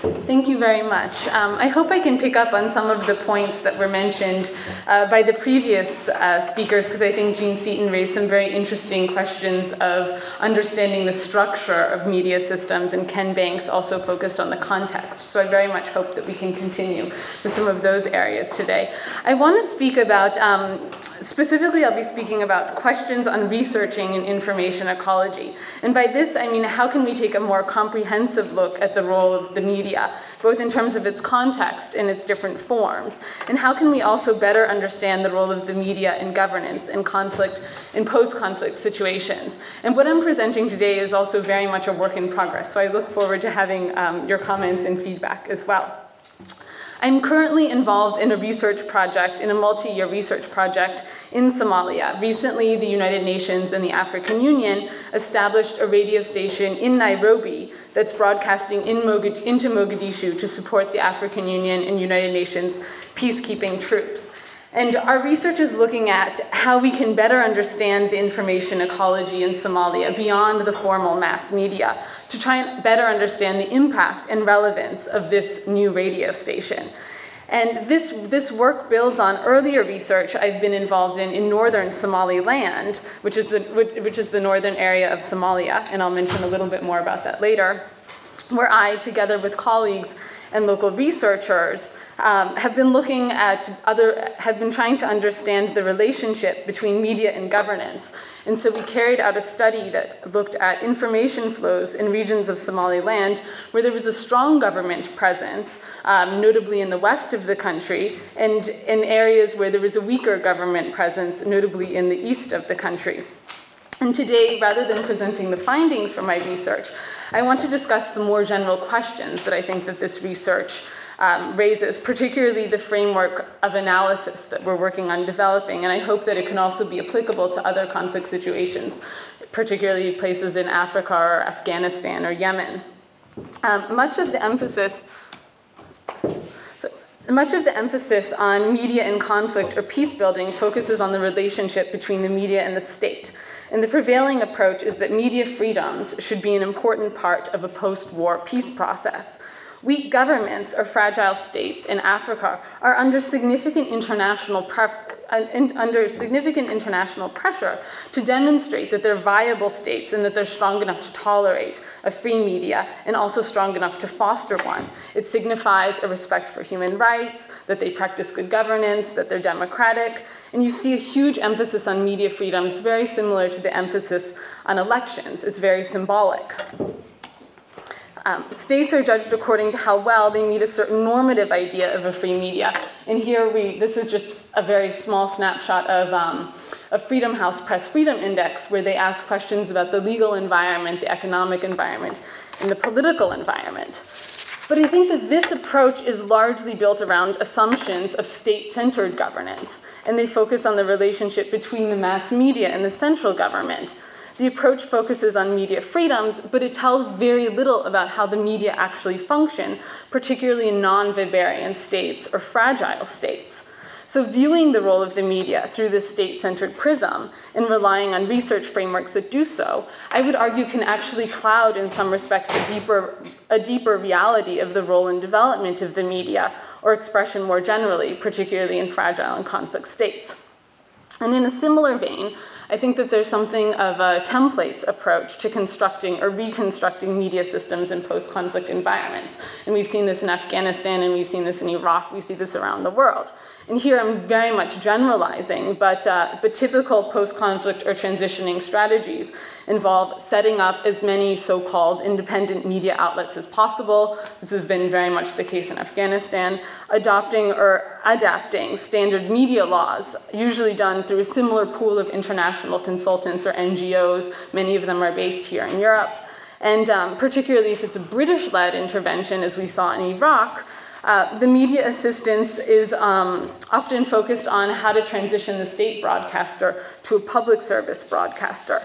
Thank you very much. Um, I hope I can pick up on some of the points that were mentioned uh, by the previous uh, speakers because I think Jean Seaton raised some very interesting questions of understanding the structure of media systems, and Ken Banks also focused on the context. So I very much hope that we can continue with some of those areas today. I want to speak about, um, specifically, I'll be speaking about questions on researching and information ecology. And by this, I mean, how can we take a more comprehensive look at the role of the media? Both in terms of its context and its different forms? And how can we also better understand the role of the media in governance in conflict, in post conflict situations? And what I'm presenting today is also very much a work in progress, so I look forward to having um, your comments and feedback as well. I'm currently involved in a research project, in a multi year research project in Somalia. Recently, the United Nations and the African Union established a radio station in Nairobi that's broadcasting in into Mogadishu to support the African Union and United Nations peacekeeping troops. And our research is looking at how we can better understand the information ecology in Somalia beyond the formal mass media to try and better understand the impact and relevance of this new radio station. And this, this work builds on earlier research I've been involved in in northern Somaliland, which is, the, which, which is the northern area of Somalia, and I'll mention a little bit more about that later, where I, together with colleagues and local researchers, um, have been looking at other, have been trying to understand the relationship between media and governance. And so we carried out a study that looked at information flows in regions of Somaliland where there was a strong government presence, um, notably in the west of the country, and in areas where there was a weaker government presence, notably in the east of the country. And today, rather than presenting the findings from my research, I want to discuss the more general questions that I think that this research um, raises, particularly the framework of analysis that we're working on developing. And I hope that it can also be applicable to other conflict situations, particularly places in Africa or Afghanistan or Yemen. Um, much of the emphasis much of the emphasis on media in conflict or peace building focuses on the relationship between the media and the state. And the prevailing approach is that media freedoms should be an important part of a post war peace process. Weak governments or fragile states in Africa are under significant international under significant international pressure to demonstrate that they're viable states and that they're strong enough to tolerate a free media and also strong enough to foster one. It signifies a respect for human rights, that they practice good governance, that they're democratic, and you see a huge emphasis on media freedoms, very similar to the emphasis on elections. It's very symbolic. Um, states are judged according to how well they meet a certain normative idea of a free media. And here we, this is just a very small snapshot of um, a Freedom House Press Freedom Index, where they ask questions about the legal environment, the economic environment, and the political environment. But I think that this approach is largely built around assumptions of state centered governance, and they focus on the relationship between the mass media and the central government. The approach focuses on media freedoms, but it tells very little about how the media actually function, particularly in non Weberian states or fragile states. So, viewing the role of the media through this state centered prism and relying on research frameworks that do so, I would argue can actually cloud, in some respects, a deeper, a deeper reality of the role and development of the media or expression more generally, particularly in fragile and conflict states. And in a similar vein, I think that there's something of a templates approach to constructing or reconstructing media systems in post conflict environments. And we've seen this in Afghanistan and we've seen this in Iraq, we see this around the world. And here I'm very much generalizing, but, uh, but typical post conflict or transitioning strategies involve setting up as many so called independent media outlets as possible. This has been very much the case in Afghanistan. Adopting or adapting standard media laws, usually done through a similar pool of international consultants or NGOs. Many of them are based here in Europe. And um, particularly if it's a British led intervention, as we saw in Iraq, uh, the media assistance is um, often focused on how to transition the state broadcaster to a public service broadcaster.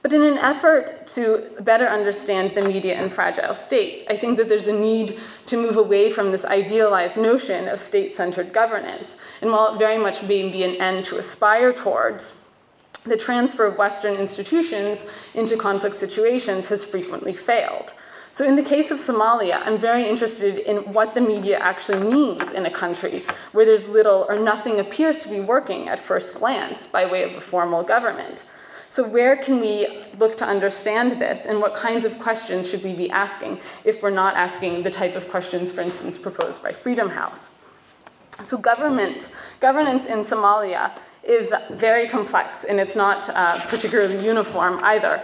But in an effort to better understand the media in fragile states, I think that there's a need to move away from this idealized notion of state centered governance. And while it very much may be an end to aspire towards, the transfer of Western institutions into conflict situations has frequently failed. So, in the case of Somalia, I'm very interested in what the media actually means in a country where there's little or nothing appears to be working at first glance by way of a formal government. So, where can we look to understand this, and what kinds of questions should we be asking if we're not asking the type of questions, for instance, proposed by Freedom House? So, government, governance in Somalia is very complex, and it's not uh, particularly uniform either.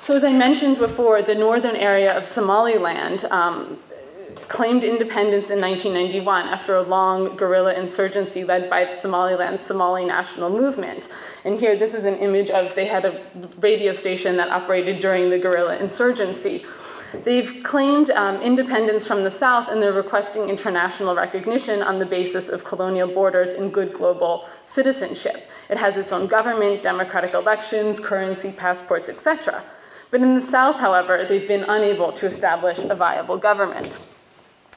So, as I mentioned before, the northern area of Somaliland um, claimed independence in 1991 after a long guerrilla insurgency led by the Somaliland Somali National Movement. And here, this is an image of they had a radio station that operated during the guerrilla insurgency. They've claimed um, independence from the South and they're requesting international recognition on the basis of colonial borders and good global citizenship. It has its own government, democratic elections, currency, passports, etc. But in the South, however, they've been unable to establish a viable government.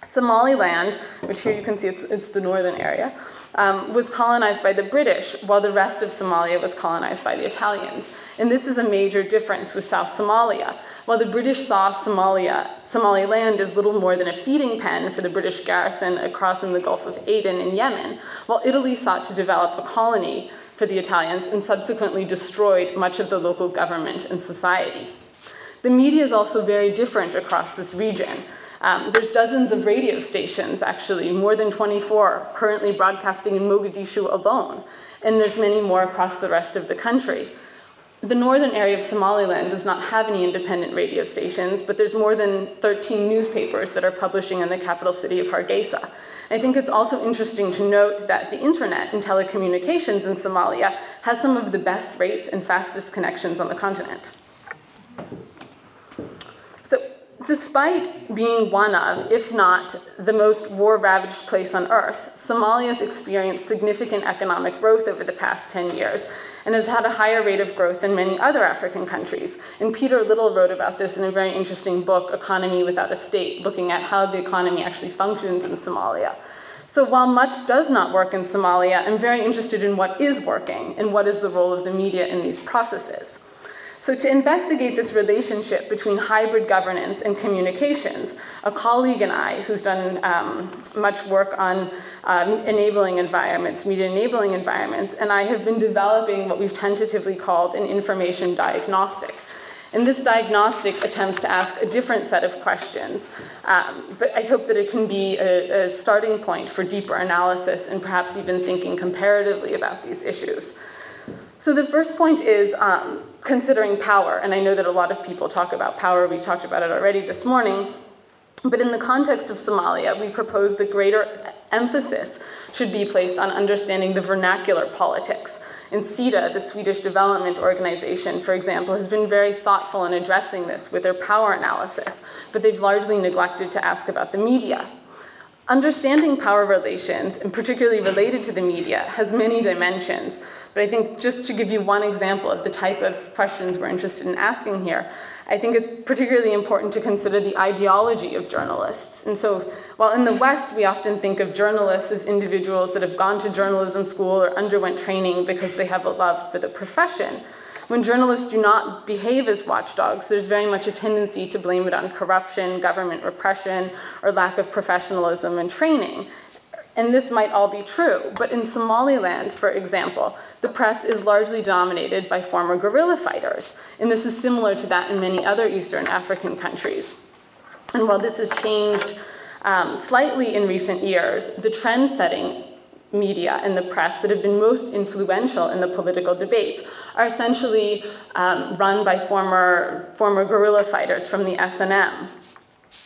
Somaliland, which here you can see it's, it's the northern area, um, was colonized by the British, while the rest of Somalia was colonized by the Italians. And this is a major difference with South Somalia. While the British saw Somalia, Somaliland as little more than a feeding pen for the British garrison across in the Gulf of Aden in Yemen, while Italy sought to develop a colony for the Italians and subsequently destroyed much of the local government and society. The media is also very different across this region. Um, there's dozens of radio stations, actually, more than 24 currently broadcasting in Mogadishu alone, and there's many more across the rest of the country. The northern area of Somaliland does not have any independent radio stations, but there's more than 13 newspapers that are publishing in the capital city of Hargeisa. I think it's also interesting to note that the internet and telecommunications in Somalia has some of the best rates and fastest connections on the continent. Despite being one of, if not the most war ravaged place on earth, Somalia has experienced significant economic growth over the past 10 years and has had a higher rate of growth than many other African countries. And Peter Little wrote about this in a very interesting book, Economy Without a State, looking at how the economy actually functions in Somalia. So while much does not work in Somalia, I'm very interested in what is working and what is the role of the media in these processes. So, to investigate this relationship between hybrid governance and communications, a colleague and I, who's done um, much work on um, enabling environments, media enabling environments, and I have been developing what we've tentatively called an information diagnostic. And this diagnostic attempts to ask a different set of questions, um, but I hope that it can be a, a starting point for deeper analysis and perhaps even thinking comparatively about these issues. So the first point is um, considering power, and I know that a lot of people talk about power. We talked about it already this morning. But in the context of Somalia, we propose the greater emphasis should be placed on understanding the vernacular politics. And SIDA, the Swedish Development Organization, for example, has been very thoughtful in addressing this with their power analysis, but they've largely neglected to ask about the media. Understanding power relations, and particularly related to the media, has many dimensions. But I think just to give you one example of the type of questions we're interested in asking here, I think it's particularly important to consider the ideology of journalists. And so, while in the West we often think of journalists as individuals that have gone to journalism school or underwent training because they have a love for the profession, when journalists do not behave as watchdogs, there's very much a tendency to blame it on corruption, government repression, or lack of professionalism and training. And this might all be true, but in Somaliland, for example, the press is largely dominated by former guerrilla fighters. And this is similar to that in many other Eastern African countries. And while this has changed um, slightly in recent years, the trend setting media and the press that have been most influential in the political debates are essentially um, run by former, former guerrilla fighters from the SNM.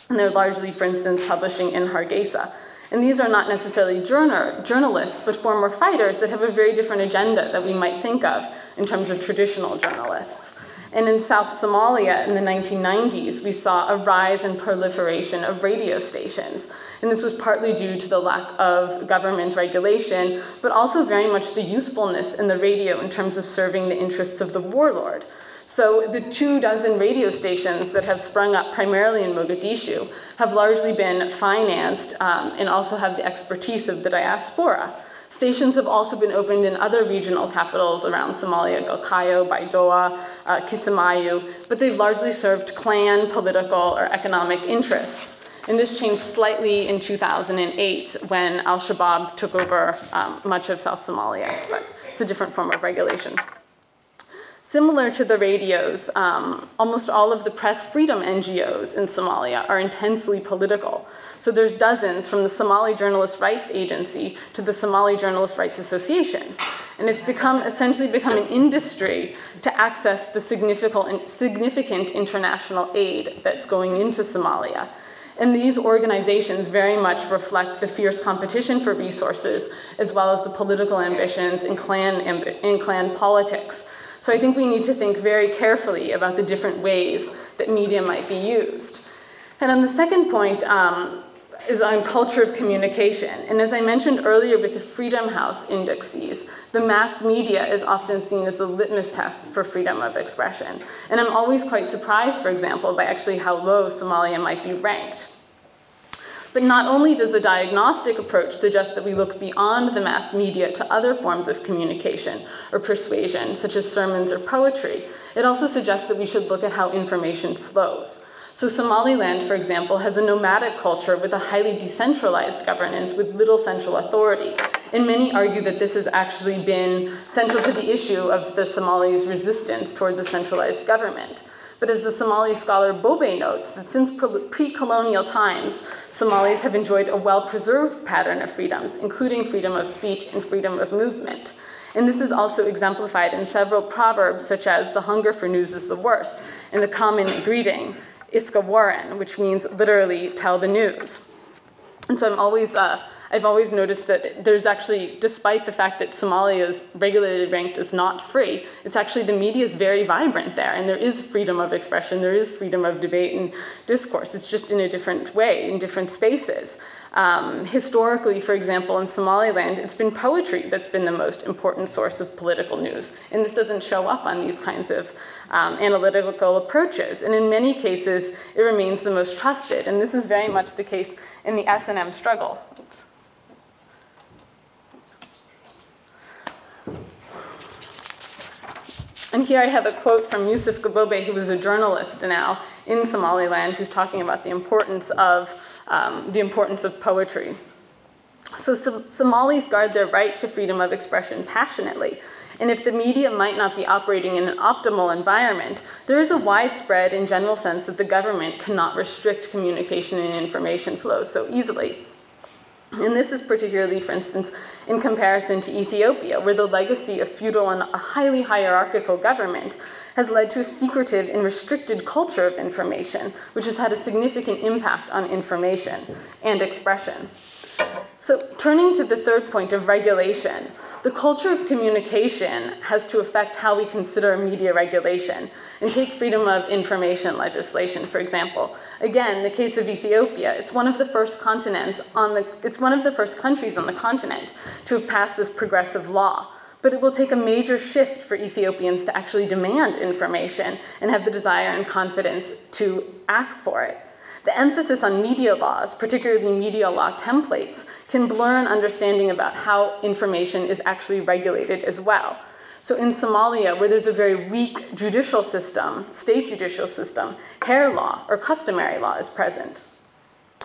And they're largely, for instance, publishing in Hargeisa. And these are not necessarily journal, journalists, but former fighters that have a very different agenda that we might think of in terms of traditional journalists. And in South Somalia in the 1990s, we saw a rise and proliferation of radio stations. And this was partly due to the lack of government regulation, but also very much the usefulness in the radio in terms of serving the interests of the warlord. So the two dozen radio stations that have sprung up primarily in Mogadishu have largely been financed um, and also have the expertise of the diaspora. Stations have also been opened in other regional capitals around Somalia, Galkayo, Baidoa, uh, but they've largely served clan, political, or economic interests. And this changed slightly in 2008 when Al Shabaab took over um, much of South Somalia, but it's a different form of regulation. Similar to the radios, um, almost all of the press freedom NGOs in Somalia are intensely political. So there's dozens from the Somali Journalist Rights Agency to the Somali Journalist Rights Association. And it's become essentially become an industry to access the significant, significant international aid that's going into Somalia. And these organizations very much reflect the fierce competition for resources, as well as the political ambitions and clan, in clan politics so I think we need to think very carefully about the different ways that media might be used. And on the second point, um, is on culture of communication. And as I mentioned earlier with the Freedom House indexes, the mass media is often seen as the litmus test for freedom of expression. And I'm always quite surprised, for example, by actually how low Somalia might be ranked. But not only does the diagnostic approach suggest that we look beyond the mass media to other forms of communication or persuasion, such as sermons or poetry, it also suggests that we should look at how information flows. So, Somaliland, for example, has a nomadic culture with a highly decentralized governance with little central authority. And many argue that this has actually been central to the issue of the Somalis' resistance towards a centralized government. But as the Somali scholar Bobe notes, that since pre colonial times, Somalis have enjoyed a well preserved pattern of freedoms, including freedom of speech and freedom of movement. And this is also exemplified in several proverbs, such as the hunger for news is the worst, and the common greeting, Iska warran, which means literally tell the news. And so I'm always uh, I've always noticed that there's actually, despite the fact that Somalia is regularly ranked as not free, it's actually the media is very vibrant there, and there is freedom of expression, there is freedom of debate and discourse. It's just in a different way, in different spaces. Um, historically, for example, in Somaliland, it's been poetry that's been the most important source of political news, and this doesn't show up on these kinds of um, analytical approaches. And in many cases, it remains the most trusted, and this is very much the case in the SNM struggle. And here I have a quote from Yusuf Gabobe, who was a journalist now in Somaliland, who's talking about the importance of, um, the importance of poetry. So, Somalis guard their right to freedom of expression passionately. And if the media might not be operating in an optimal environment, there is a widespread and general sense that the government cannot restrict communication and information flows so easily. And this is particularly, for instance, in comparison to Ethiopia, where the legacy of feudal and a highly hierarchical government has led to a secretive and restricted culture of information, which has had a significant impact on information and expression. So, turning to the third point of regulation, the culture of communication has to affect how we consider media regulation. And take freedom of information legislation, for example. Again, the case of Ethiopia, it's one of the first continents on the, it's one of the first countries on the continent to have passed this progressive law. But it will take a major shift for Ethiopians to actually demand information and have the desire and confidence to ask for it. The emphasis on media laws, particularly media law templates, can blur an understanding about how information is actually regulated as well. So in Somalia, where there's a very weak judicial system, state judicial system, xeer law or customary law is present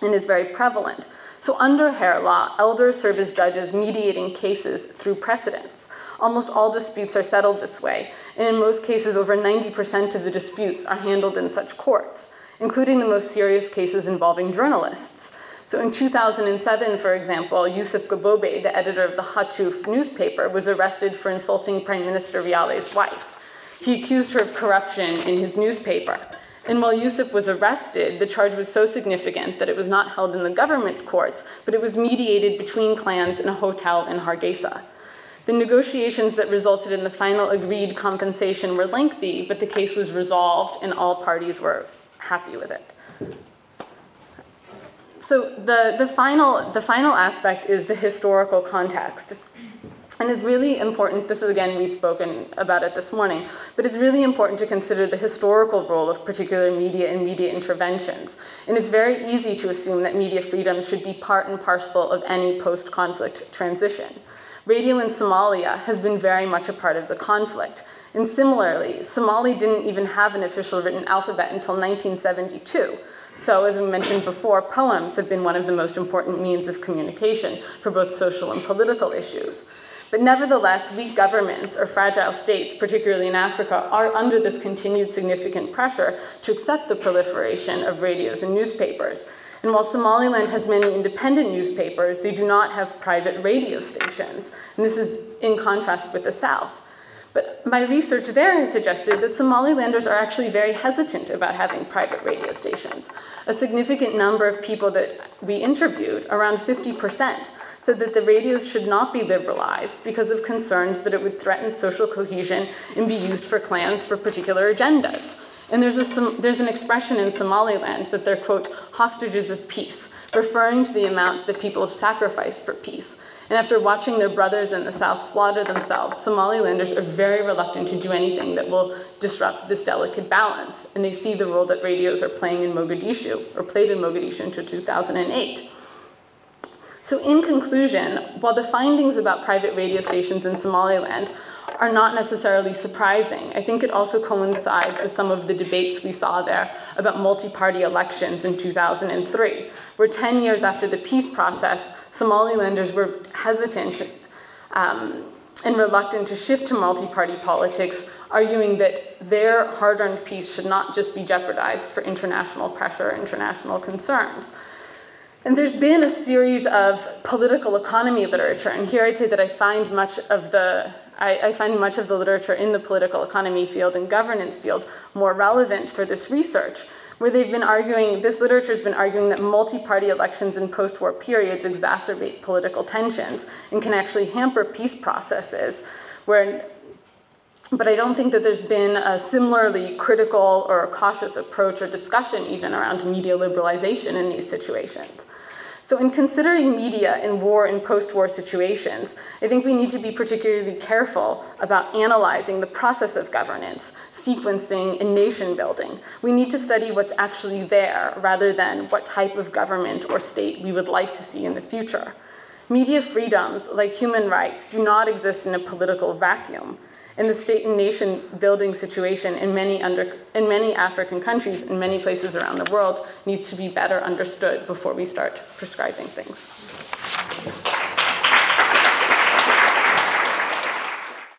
and is very prevalent. So under xeer law, elders serve as judges mediating cases through precedents. Almost all disputes are settled this way, and in most cases, over 90% of the disputes are handled in such courts including the most serious cases involving journalists. So in 2007, for example, Yusuf Gabobe, the editor of the Haatuf newspaper, was arrested for insulting Prime Minister Riyale's wife. He accused her of corruption in his newspaper. And while Yusuf was arrested, the charge was so significant that it was not held in the government courts, but it was mediated between clans in a hotel in Hargeisa. The negotiations that resulted in the final agreed compensation were lengthy, but the case was resolved and all parties were happy with it. So the, the, final, the final aspect is the historical context. And it's really important, this is again, we've spoken about it this morning, but it's really important to consider the historical role of particular media and media interventions. And it's very easy to assume that media freedom should be part and parcel of any post conflict transition. Radio in Somalia has been very much a part of the conflict. And similarly, Somali didn't even have an official written alphabet until 1972. So, as we mentioned before, poems have been one of the most important means of communication for both social and political issues. But nevertheless, weak governments or fragile states, particularly in Africa, are under this continued significant pressure to accept the proliferation of radios and newspapers. And while Somaliland has many independent newspapers, they do not have private radio stations. And this is in contrast with the South. But my research there has suggested that Somalilanders are actually very hesitant about having private radio stations. A significant number of people that we interviewed, around 50%, said that the radios should not be liberalized because of concerns that it would threaten social cohesion and be used for clans for particular agendas. And there's, a, there's an expression in Somaliland that they're, quote, hostages of peace, referring to the amount that people have sacrificed for peace. And after watching their brothers in the South slaughter themselves, Somalilanders are very reluctant to do anything that will disrupt this delicate balance. And they see the role that radios are playing in Mogadishu, or played in Mogadishu until 2008. So, in conclusion, while the findings about private radio stations in Somaliland are not necessarily surprising. I think it also coincides with some of the debates we saw there about multi party elections in 2003, where 10 years after the peace process, Somalilanders were hesitant um, and reluctant to shift to multi party politics, arguing that their hard earned peace should not just be jeopardized for international pressure, international concerns. And there's been a series of political economy literature, and here I'd say that I find much of the I, I, find much of the literature in the political economy field and governance field more relevant for this research, where they've been arguing, this literature has been arguing that multi party elections in post war periods exacerbate political tensions and can actually hamper peace processes. Where, but I don't think that there's been a similarly critical or cautious approach or discussion even around media liberalization in these situations. So, in considering media in war and post war situations, I think we need to be particularly careful about analyzing the process of governance, sequencing, and nation building. We need to study what's actually there rather than what type of government or state we would like to see in the future. Media freedoms, like human rights, do not exist in a political vacuum and the state and nation building situation in many, under, in many African countries, in many places around the world, needs to be better understood before we start prescribing things.